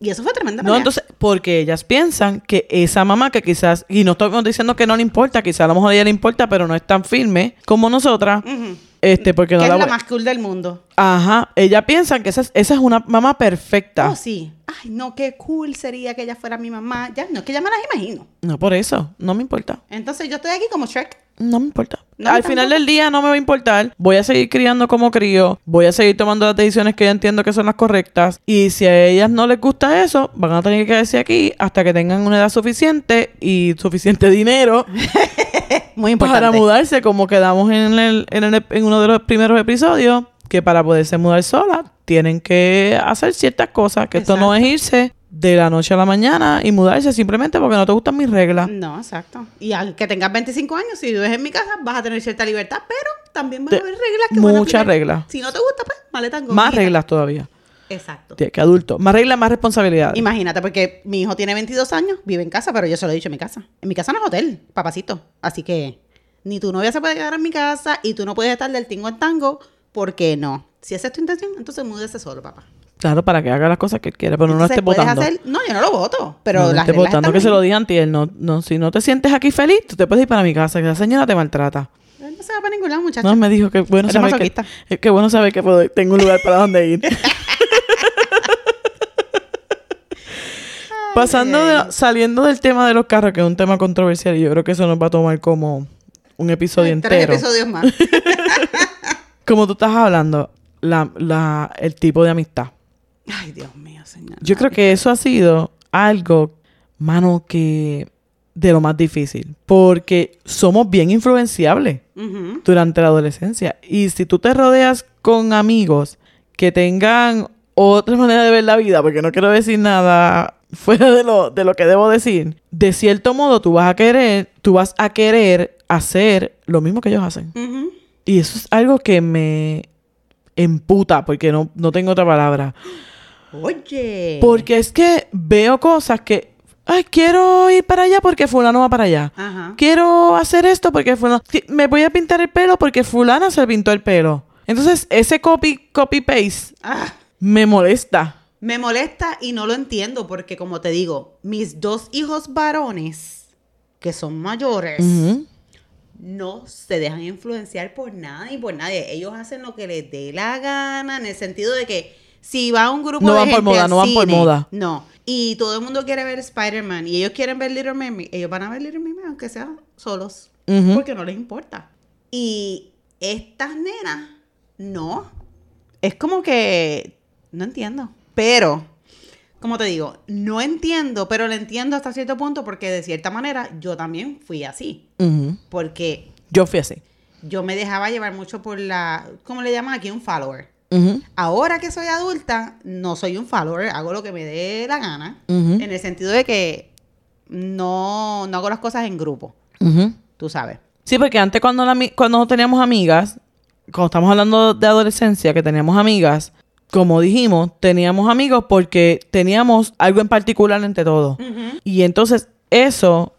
Y eso fue tremenda No, pelea. entonces, porque ellas piensan que esa mamá que quizás, y no estamos diciendo que no le importa, quizás a lo mejor a ella le importa, pero no es tan firme como nosotras, Ujú. Este, porque no que la, es la más cool del mundo. Ajá, ella piensa que esa es, esa es una mamá perfecta. Oh, sí. Ay, no, qué cool sería que ella fuera mi mamá. Ya, no, es que ya me las imagino. No, por eso, no me importa. Entonces yo estoy aquí como Shrek. No me importa. No, Al final del día no me va a importar. Voy a seguir criando como crío. Voy a seguir tomando las decisiones que yo entiendo que son las correctas. Y si a ellas no les gusta eso, van a tener que quedarse aquí hasta que tengan una edad suficiente y suficiente dinero Muy importante. para mudarse, como quedamos en, el- en, el- en uno de los primeros episodios, que para poderse mudar sola tienen que hacer ciertas cosas, que esto no es irse de la noche a la mañana y mudarse simplemente porque no te gustan mis reglas. No, exacto. Y aunque tengas 25 años, si vives en mi casa, vas a tener cierta libertad, pero también van a haber reglas que muchas reglas. Si no te gusta, pues, maleta Más reglas todavía. Exacto. Que adulto. Más reglas, más responsabilidades. Imagínate, porque mi hijo tiene 22 años, vive en casa, pero yo se lo he dicho en mi casa. En mi casa no es hotel, papacito. Así que ni tu novia se puede quedar en mi casa y tú no puedes estar del tingo en tango, porque no. Si esa es tu intención, entonces múdese solo, papá. Claro, para que haga las cosas que él quiere, pero no lo Entonces, esté votando. hacer- no, yo no lo voto, pero no las esté votando que se lo digan él. No, no, si no te sientes aquí feliz, tú te puedes ir para mi casa, que la señora te maltrata. Él No se va para ningún lado, muchacho. No, me dijo que bueno saber que, que bueno saber que puedo- tengo un lugar para donde ir. Pasando de- saliendo del tema de los carros, que es un tema controversial, y yo creo que eso nos va a tomar como un episodio Tres entero. episodios más. Como tú estás hablando, la, la, el tipo de amistad. Ay, Dios mío, señor. Yo creo que eso ha sido algo, mano, que de lo más difícil. Porque somos bien influenciables durante la adolescencia. Y si tú te rodeas con amigos que tengan otra manera de ver la vida, porque no quiero decir nada fuera de lo, de lo que debo decir, de cierto modo tú vas a querer, tú vas a querer hacer lo mismo que ellos hacen. Y eso es algo que me emputa, porque no, no tengo otra palabra. Oye. Porque es que veo cosas que, ay, quiero ir para allá porque fulano va para allá. Ajá. Quiero hacer esto porque fulano... Me voy a pintar el pelo porque fulana se pintó el pelo. Entonces, ese copy, copy paste Ah, me molesta. me molesta y no lo entiendo porque, como te digo, mis dos hijos varones, que son mayores, no se dejan influenciar por nada ni por nadie. Ellos hacen lo que les dé la gana, en el sentido de que si va un grupo No de van por moda, al no van por moda. No. Y todo el mundo quiere ver Spider-Man y ellos quieren ver Little Mermaid, ellos van a ver Little Mermaid aunque sean solos, porque no les importa. Y estas nenas, no. Es como que no entiendo. Pero, como te digo, no entiendo, pero lo entiendo hasta cierto punto porque de cierta manera yo también fui así. Porque Yo fui así. yo me dejaba llevar mucho por la, ¿cómo le llaman aquí? Un follower. Ahora que soy adulta, no soy un follower, hago lo que me dé la gana, en el sentido de que no, no hago las cosas en grupo, tú sabes. Sí, porque antes cuando, la cuando teníamos amigas, cuando estamos hablando de adolescencia, que teníamos amigas, como dijimos, teníamos amigos porque teníamos algo en particular entre todos. Y entonces eso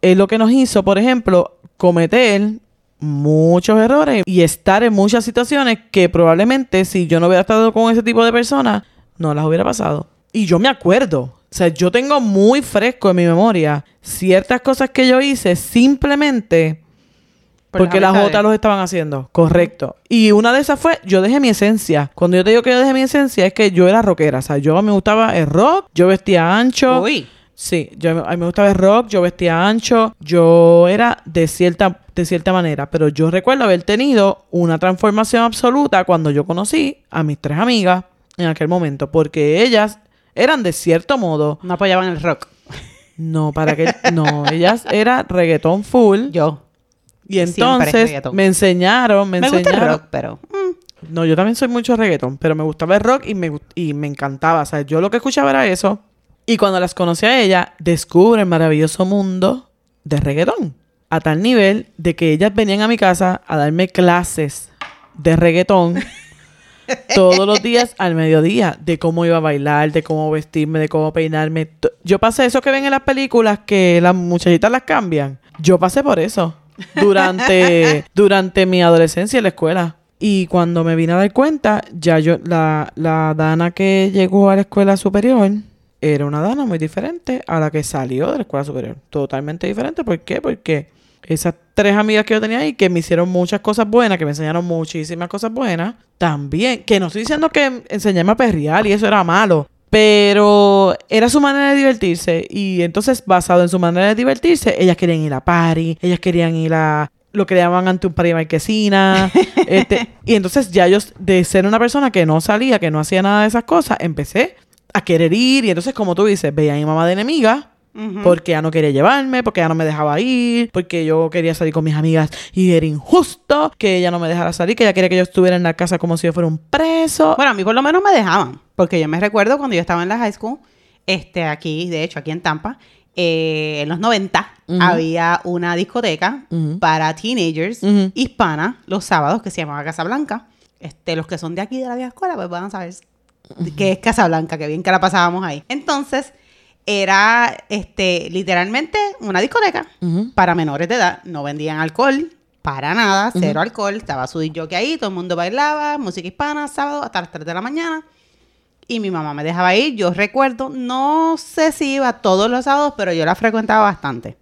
es lo que nos hizo, por ejemplo, cometer muchos errores y estar en muchas situaciones que probablemente si yo no hubiera estado con ese tipo de personas, no las hubiera pasado. Y yo me acuerdo, o sea, yo tengo muy fresco en mi memoria ciertas cosas que yo hice simplemente Por porque las otras los estaban haciendo. Correcto. Y una de esas fue, yo dejé mi esencia. Cuando yo te digo que yo dejé mi esencia, es que yo era rockera. O sea, yo me gustaba el rock, yo vestía ancho. Uy. Sí, yo, a mí me gustaba el rock, yo vestía ancho. Yo era de cierta, de cierta manera. Pero yo recuerdo haber tenido una transformación absoluta cuando yo conocí a mis tres amigas en aquel momento. Porque ellas eran de cierto modo. No apoyaban el rock. No, para que. No, ellas era reggaetón full. Yo. Y entonces me enseñaron, me, Me, gusta el enseñaron. rock, pero... mm, No, yo también soy mucho reggaetón, pero me gustaba el rock y me, y me encantaba. O sea, yo lo que escuchaba era eso. Y cuando las conocí a ella, descubre el maravilloso mundo de reggaetón. A tal nivel de que ellas venían a mi casa a darme clases de reggaetón todos los días al mediodía. De cómo iba a bailar, de cómo vestirme, de cómo peinarme. Yo pasé eso que ven en las películas que las muchachitas las cambian. Yo pasé por eso durante, durante mi adolescencia en la escuela. Y cuando me vine a dar cuenta, ya yo, la, la Dana que llegó a la escuela superior era una Dana muy diferente a la que salió de la escuela superior. Totalmente diferente. ¿Por qué? Porque esas tres amigas que yo tenía ahí, que me hicieron muchas cosas buenas, que me enseñaron muchísimas cosas buenas, también, que no estoy diciendo que enseñarme a perrear y eso era malo, pero era su manera de divertirse. Y entonces, basado en su manera de divertirse, ellas querían ir a party, ellas querían ir a lo que le llaman ante un party de marquesina. este, y entonces ya yo, de ser una persona que no salía, que no hacía nada de esas cas, empecé a querer ir. Y entonces, como tú dices, veía a mi mamá de enemiga. Porque ella no quería llevarme, porque ella no me dejaba ir, porque yo quería salir con mis amigas y era injusto que ella no me dejara salir, que ella quería que yo estuviera en la casa como si yo fuera un preso. Bueno, a mí por lo menos me dejaban, porque yo me recuerdo cuando yo estaba en la high school, este, aquí, de hecho, aquí en Tampa, eh, en los 90, Ujú. había una discoteca Ujú. para teenagers Ujú. hispana los sábados que se llamaba Casablanca. Este, los que son de aquí de la vieja escuela, pues van a saber qué es Casablanca, que bien que la pasábamos ahí. Entonces, era este, literalmente una discoteca para menores de edad. No vendían alcohol, para nada, cero alcohol. Estaba su que ahí, todo el mundo bailaba, música hispana, sábado hasta las 3 de la mañana. Y mi mamá me dejaba ir. Yo recuerdo, no sé si iba todos los sábados, pero yo la frecuentaba bastante.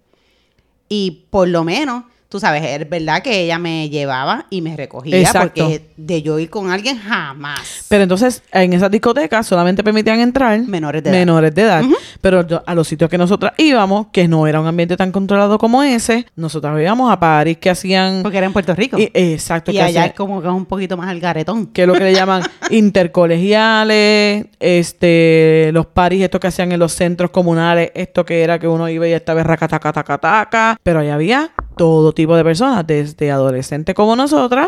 Y por lo menos tú sabes, es verdad que ella me llevaba y me recogía Exacto. porque de yo ir con alguien jamás. Pero entonces, en esas discotecas solamente permitían entrar Menores de edad. menores de edad. Pero a los sitios que nosotras íbamos, que no era un ambiente tan controlado como ese, nosotras íbamos a París que hacían... Porque era en Puerto Rico. Y- exacto. Y que allá es como que es un poquito más al garetón. que es lo que le llaman intercolegiales, este, los paris estos que hacían en los centros comunales, esto que era que uno iba y estaba racatacatacataca, pero ahí había todo tipo de personas, desde adolescentes como nosotras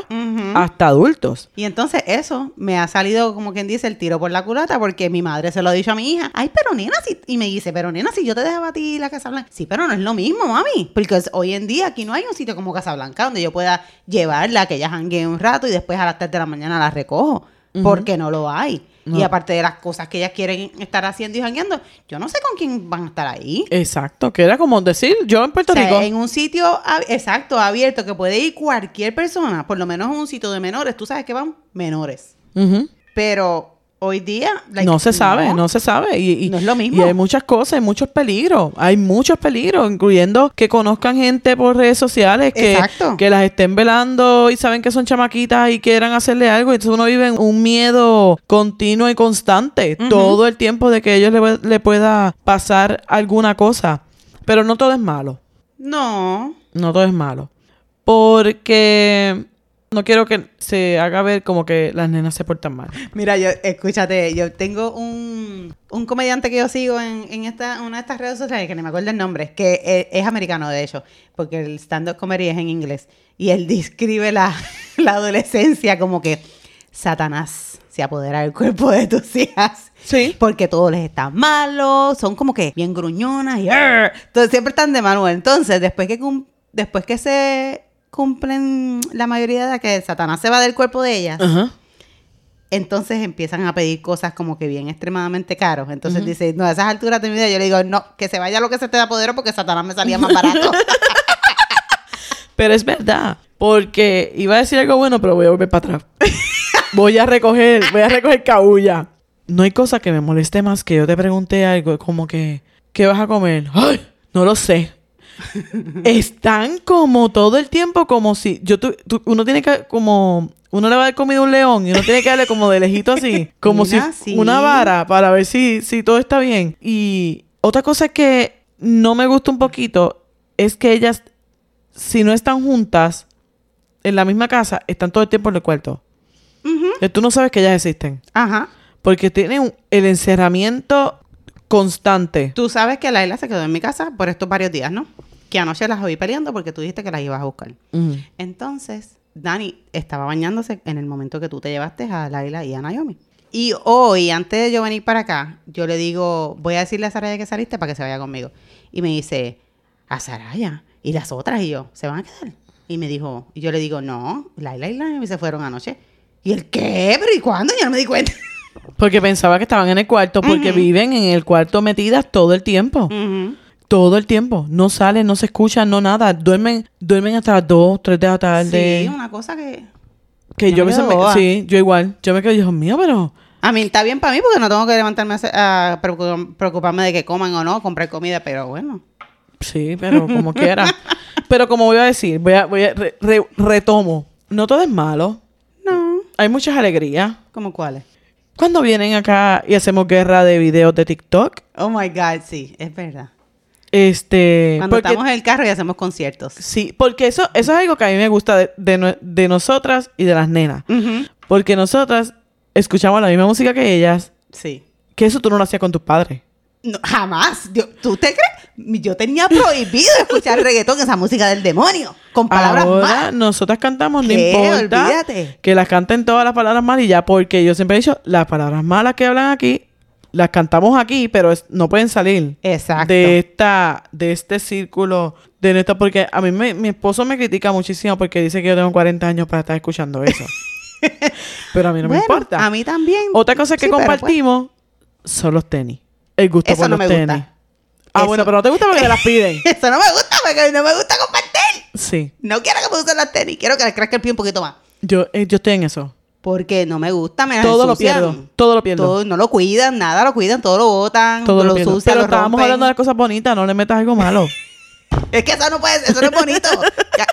hasta adultos. Y entonces eso me ha salido, como quien dice, el tiro por la culata porque mi madre se lo ha dicho a mi hija. Ay, pero nena, si... y me dice, pero nena, si yo te dejaba a ti la Casa Blanca. Sí, pero no es lo mismo, mami. Porque hoy en día aquí no hay un sitio como Casa Blanca donde yo pueda llevarla, que ella janguee un rato y después a las 3 de la mañana la recojo. Porque no lo hay. No. Y aparte de las cosas que ellas quieren estar haciendo y jangueando, yo no sé con quién van a estar ahí. Exacto, que era como decir, yo en Puerto O sea, Rico. en un sitio exacto, abierto, que puede ir cualquier persona, por lo menos en un sitio de menores, tú sabes que van menores. Pero hoy día... like, no se sabe, no, se sabe. Y, y- No es lo mismo. Y hay muchas cosas, hay muchos peligros. Hay muchos peligros, incluyendo que conozcan gente por redes sociales, que, Exacto. que las estén velando y saben que son chamaquitas y quieran hacerle algo. Entonces uno vive en un miedo continuo y constante todo el tiempo de que ellos le, le pueda pasar alguna cosa. Pero no todo es malo. No. No todo es malo. Porque no quiero que se haga ver como que las nenas se portan mal. Mira, yo, escúchate, yo tengo un, un comediante que yo sigo en, en esta, una de estas redes sociales, que ni me acuerdo el nombre, que es, es americano, de hecho, porque el stand-up comedy es en inglés. Y él describe la, la adolescencia como que Satanás se apodera del cuerpo de tus hijas. Sí. Porque todo les está malo, son como que bien gruñonas y entonces siempre están de humor. Entonces, después que después que se cumplen la mayoría de edad que Satanás se va del cuerpo de ellas, Ajá. entonces empiezan a pedir cosas como que bien extremadamente caros. Entonces dice, no, a esas alturas de mi vida yo le digo, no, que se vaya lo que se te da poder porque Satanás me salía más barato. Pero es verdad. Porque iba a decir algo bueno, pero voy a volver para atrás. voy a recoger, voy a recoger cabulla. No hay cosa que me moleste más que yo te pregunte algo como que, ¿qué vas a comer? ¡Ay! No lo sé. Están como todo el tiempo como si yo tu- tu- uno tiene que como uno le va a dar comida a un león y uno tiene que darle como de lejito así, como Mira, si sí. una vara para ver si si todo está bien. Y otra cosa que no me gusta un poquito es que ellas si no están juntas en la misma casa, están todo el tiempo en el cuarto. Que Tú no sabes que ellas existen. Ajá. Porque tienen el encerramiento constante. Tú sabes que Laila se quedó en mi casa por estos varios días, ¿no? Que anoche las oí peleando porque tú dijiste que las ibas a buscar. Mm. Entonces, Dani estaba bañándose en el momento que tú te llevaste a Laila y a Naomi. Y hoy, antes de yo venir para acá, yo le digo, voy a decirle a Saraya que saliste para que se vaya conmigo. Y me dice, a Saraya. Y las otras, y yo, ¿se van a quedar? Y me dijo, y yo le digo, no, Laila y Naomi se fueron anoche. ¿Y el qué? ¿Pero y cuándo? Yo no me di cuenta. Porque pensaba que estaban en el cuarto, porque viven en el cuarto metidas todo el tiempo. Todo el tiempo. No salen, no se escuchan, no nada. Duermen, duermen hasta las 2, 3 de la tarde. Sí, una cosa que... que yo yo, me a veces quedo me- boba. Sí, yo igual. Yo me quedo, Dios mío, pero... A mí está bien para mí porque no tengo que levantarme a, preocuparme de que coman o no, comprar comida, pero bueno. Sí, pero como quiera. Pero como voy a decir, voy a, voy a re- re- retomo. No todo es malo. No. Hay muchas alegrías. ¿Cómo cuáles? Cuando vienen acá y hacemos guerra de videos de TikTok, Oh my God, sí, es verdad. este... Cuando porque- estamos en el carro y hacemos conciertos. Sí, porque eso, eso es algo que a mí me gusta de, de nosotras y de las nenas. Porque nosotras escuchamos la misma música que ellas, Sí. que eso tú no lo hacías con tus padres. No, jamás. Yo- ¿Tú te crees? Yo tenía prohibido escuchar reggaetón, esa música del demonio, con palabras Ahora malas. nosotras cantamos, no importa Olvídate. que las canten todas las palabras malas y ya, porque yo siempre he dicho, las palabras malas que hablan aquí, las cantamos aquí, pero es- no pueden salir Exacto. de esta, de este círculo, de neta, porque a mí me- mi esposo me critica muchísimo porque dice que yo tengo 40 años para estar escuchando eso. pero a mí no me importa. A mí también. Otra cosa que Sí, pues, compartimos son los tenis. El gusto Eso por no los me gusta. Ah, Eso- bueno, pero no te gusta porque te las piden. Eso no me gusta porque no me gusta compartir. Sí. No quiero que me usen las tenis. Quiero que les crezca el pie un poquito más. Yo, eh, yo estoy en eso. Porque no me gusta, me las Todo lo pierdo. Todo lo pierdo. Todo, no lo cuidan, nada lo cuidan, todo lo botan, Todo lo, lo Pero lo estábamos rompen. hablando de cosas bonitas, no le metas algo malo. Es que eso no puede, eso no es bonito.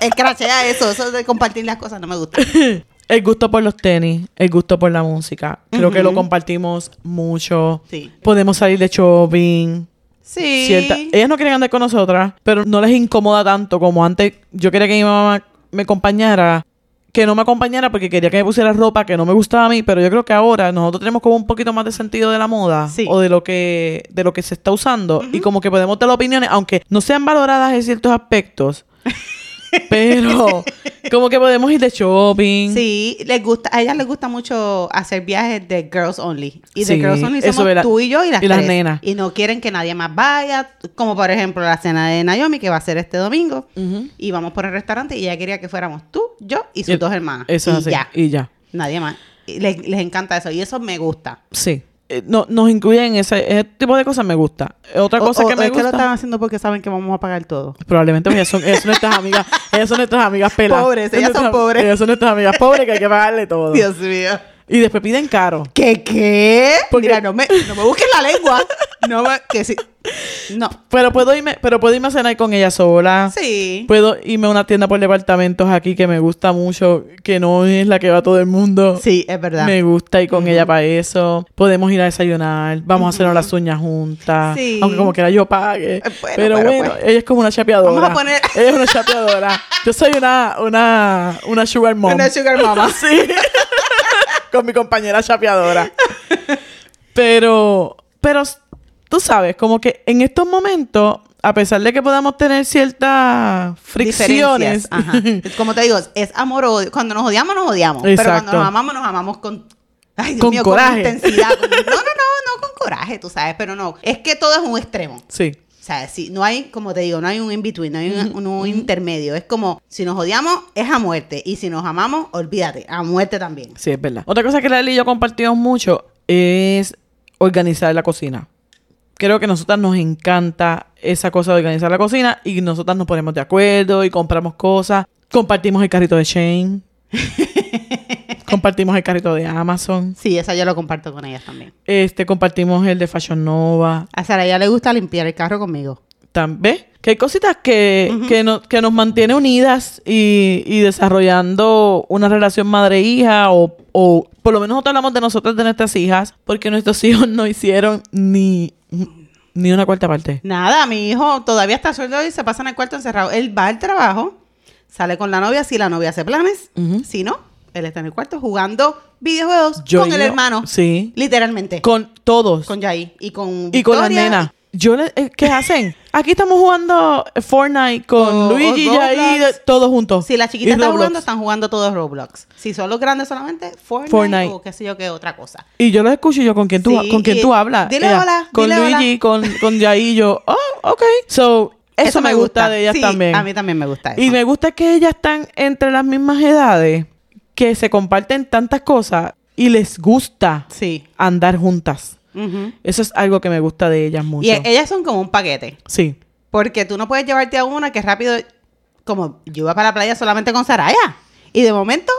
Es crachea eso, eso de compartir las cosas no me gusta. El gusto por los tenis, el gusto por la música. Creo que lo compartimos mucho. Sí. Podemos salir de shopping. Sí. Cierta- Ellas no quieren andar con nosotras, pero no les incomoda tanto como antes. Yo quería que mi mamá me acompañara. Que no me acompañara porque quería que me pusiera ropa que no me gustaba a mí, pero yo creo que ahora nosotros tenemos como un poquito más de sentido de la moda Sí. o de lo que de lo que se está usando y como que podemos dar opiniones, aunque no sean valoradas en ciertos aspectos, pero como que podemos ir de shopping. Sí, les gusta, a ellas les gusta mucho hacer viajes de girls only. Y de Sí, girls only somos de la- tú y yo y las y las tres. nenas. Y no quieren que nadie más vaya, como por ejemplo la cena de Naomi que va a ser este domingo. Y vamos por el restaurante y ella quería que fuéramos tú, yo y sus Y- dos hermanas. Eso y es así. ya, Y ya. nadie más. Les, les encanta eso y eso me gusta. Sí. Eh, no, nos incluyen ese, ese tipo de cosas me gusta. Otra O- cosa o- que me es que lo gusta. están haciendo porque saben que vamos a pagar todo. Probablemente ellas son, ellas son nuestras amigas, ellas son nuestras amigas peladas. Pobres, ellas son Nuestras- pobres. Ellas son nuestras amigas pobres que hay que pagarle todo. Dios mío. Y después piden caro. ¿Qué qué? Porque- Mira, no me, no me busques la lengua. No me, que sí. No. Pero puedo irme, pero puedo irme a cenar con ella sola. Sí. Puedo irme a una tienda por departamentos aquí que me gusta mucho, que no es la que va todo el mundo. Sí, es verdad. Me gusta ir con ella para eso. Podemos ir a desayunar. Vamos a hacernos las uñas juntas. Sí. Aunque como quiera yo pague. Eh, bueno, pero, pero bueno, pues. ella es como una chapeadora. Vamos a poner- Ella es una chapeadora. Yo soy una, una, una sugar mom. Una sugar mama. sí. Con mi compañera chapeadora. pero, pero tú sabes, como que en estos momentos, a pesar de que podamos tener ciertas fricciones. Ajá. Como te digo, es amor o odio. Cuando nos odiamos, nos odiamos. Pero cuando nos amamos, nos amamos con. Ay, Dios Con mío, coraje. con intensidad. con- No, no, no, no con coraje, tú sabes, pero no. Es que todo es un extremo. sí. O sea, si no hay, como te digo, no hay un in-between, no hay un, un intermedio. Es como, si nos odiamos, es a muerte. Y si nos amamos, olvídate, a muerte también. Sí, es verdad. Otra cosa que Lali y yo compartimos mucho es organizar la cocina. Creo que a nosotras nos encanta esa cosa de organizar la cocina y nosotras nos ponemos de acuerdo y compramos cosas. Compartimos el carrito de Shane. compartimos el carrito de Amazon. Sí, esa yo lo comparto con ellas también. Este, compartimos el de Fashion Nova. A Sara ya le gusta limpiar el carro conmigo. También. Que hay cositas que, que, no- que nos mantiene unidas y, y desarrollando una relación madre-hija o, o por lo menos nosotros hablamos de nosotras, de nuestras hijas, porque nuestros hijos no hicieron ni, ni una cuarta parte. Nada, mi hijo todavía está sueldo y se pasa en el cuarto encerrado. Él va al trabajo, sale con la novia si la novia hace planes. Si no, él está en el cuarto jugando videojuegos Yo con el hermano. Sí. Literalmente. Con todos. Con Jai. Y con y con las Victoria. nenas. Yo le- eh, ¿Qué hacen? Aquí estamos jugando Fortnite con O- Luigi o y Roblox. todos juntos. Si la chiquita está jugando, están jugando todos Roblox. Si son los grandes solamente, Fortnite, Fortnite. o qué sé yo qué otra cosa. Y yo los escucho y yo, ¿con quién tú, Sí, ¿con quién tú hablas? dile hola, Con dile hola. Luigi, con, con Yair y yo, oh, ok. So, eso, me gusta, de ellas Sí, también. A mí también me gusta eso. Y me gusta que ellas están entre las mismas edades, que se comparten tantas cosas y les gusta Sí. andar juntas. Eso es algo que me gusta de ellas mucho. Y ellas son como un paquete. Sí. Porque tú no puedes llevarte a una que rápido, como yo iba para la playa solamente con Saraya. Y de momento,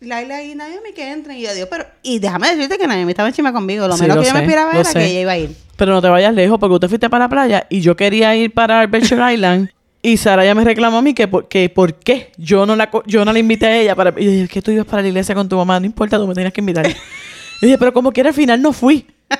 Laila y Naomi que entran y yo digo, pero, y déjame decirte que Naomi estaba encima conmigo. Lo Sí, menos lo que yo me esperaba era sé. que ella iba a ir. Pero no te vayas lejos porque usted fuiste para la playa y yo quería ir para Adventure Island y Sara ya me reclamó a mí que por, que por qué yo no la yo no la invité a ella para y yo dije, "Es que tú ibas para la iglesia con tu mamá, no importa, tú me tenías que invitar. y dije, pero como quiera al final no fui.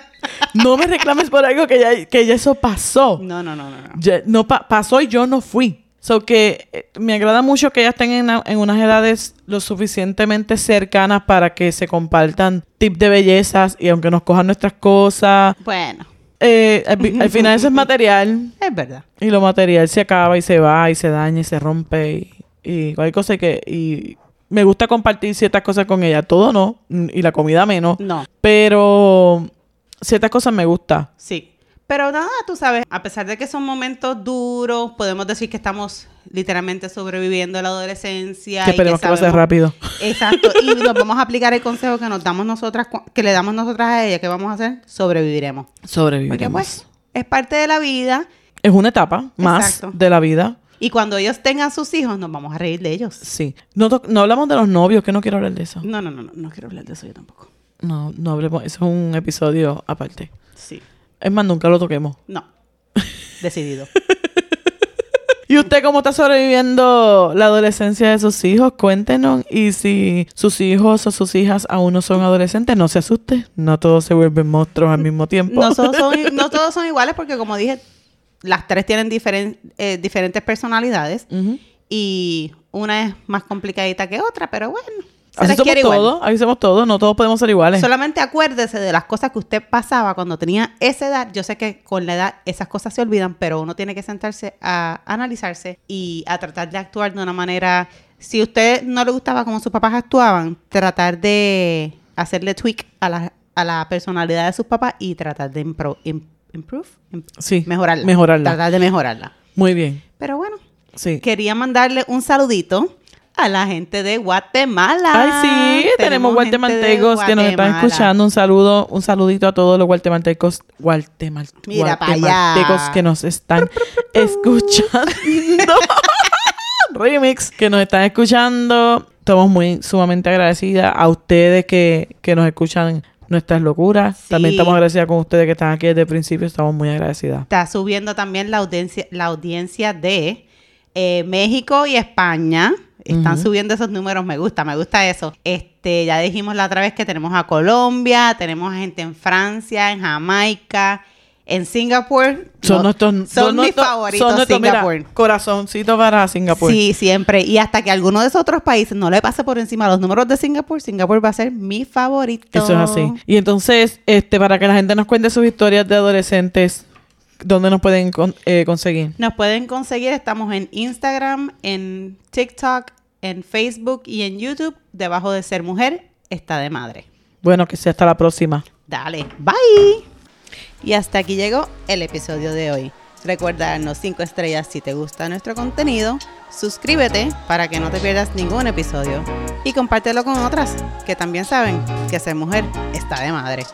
No me reclames por algo que ya, que ya eso pasó. No, no, no, no. no. Ya- no pa- pasó y yo no fui. So que eh, me agrada mucho que ellas estén en, en unas edades lo suficientemente cercanas para que se compartan tips de bellezas y aunque nos cojan nuestras cosas, Bueno, eh, al, fi- al final eso es material es verdad. y lo material se acaba y se va y se daña y se rompe y, y cualquier cosa que y me gusta compartir ciertas cosas con ella, todo no y la comida menos, No, pero ciertas cosas me gusta. sí. Pero nada, tú sabes, a pesar de que son momentos duros, podemos decir que estamos literalmente sobreviviendo la adolescencia. Que y esperemos que pase sabemos- rápido. Exacto. Y nos vamos a aplicar el consejo que nos damos nosotras, que le damos nosotras a ella. ¿Qué vamos a hacer? Sobreviviremos. Porque Sobreviviremos. pues, es parte de la vida. Es una etapa más Exacto. de la vida. Y cuando ellos tengan sus hijos, nos vamos a reír de ellos. Sí. No, no hablamos de los novios, que no quiero hablar de eso. No, no, no, no, no quiero hablar de eso yo tampoco. No, no hablemos. Eso es un episodio aparte. Sí. Es más, nunca lo toquemos. No. Decidido. ¿Y usted cómo está sobreviviendo la adolescencia de sus hijos? Cuéntenos. Y si sus hijos o sus hijas aún no son adolescentes, no se asuste. No todos se vuelven monstruos al mismo tiempo. No, todos son, no todos son iguales porque, como dije, las tres tienen diferen- eh, diferentes personalidades y una es más complicadita que otra, pero bueno. Así somos igual. todos. Así somos todos. No todos podemos ser iguales. Solamente acuérdese de las cosas que usted pasaba cuando tenía esa edad. Yo sé que con la edad esas cosas se olvidan, pero uno tiene que sentarse a analizarse y a tratar de actuar de una manera. Si a usted no le gustaba cómo sus papás actuaban, tratar de hacerle tweak a la, a la personalidad de sus papás y tratar de impro- im- improve, im- Sí. mejorarla. Mejorarla. Tratar de mejorarla. Muy bien. Pero bueno, Sí. quería mandarle un saludito a la gente de Guatemala. Ay, sí, tenemos guatemaltecos que nos están escuchando. Un saludo, un saludito a todos los guatemaltecos, guatemal- Mira pa' guatemaltecos que nos están escuchando. Remix, que nos están escuchando. Estamos muy sumamente agradecidas a ustedes que, que nos escuchan nuestras locuras. Sí. También estamos agradecidas con ustedes que están aquí desde el principio. Estamos muy agradecidas. Está subiendo también la audiencia, la audiencia de eh, México y España. Están subiendo esos números, me gusta, me gusta eso. Este, ya dijimos la otra vez que tenemos a Colombia, tenemos a gente en Francia, en Jamaica, en Singapur. Son No, nuestros, son mis nuestros- favoritos, son nuestros, mira, Singapur. corazoncito para Singapur. Sí, siempre. Y hasta que alguno de esos otros países no le pase por encima los números de Singapur, Singapur va a ser mi favorito. Eso es así. Y entonces, este, para que la gente nos cuente sus historias de adolescentes, ¿dónde nos pueden eh, conseguir? Nos pueden conseguir, estamos en Instagram, en TikTok, en Facebook y en YouTube. Debajo de ser mujer está de madre. Bueno, que sea hasta la próxima. Dale, bye. Y hasta aquí llegó el episodio de hoy. Recuerda darnos 5 estrellas si te gusta nuestro contenido. Suscríbete para que no te pierdas ningún episodio. Y compártelo con otras que también saben que ser mujer está de madre.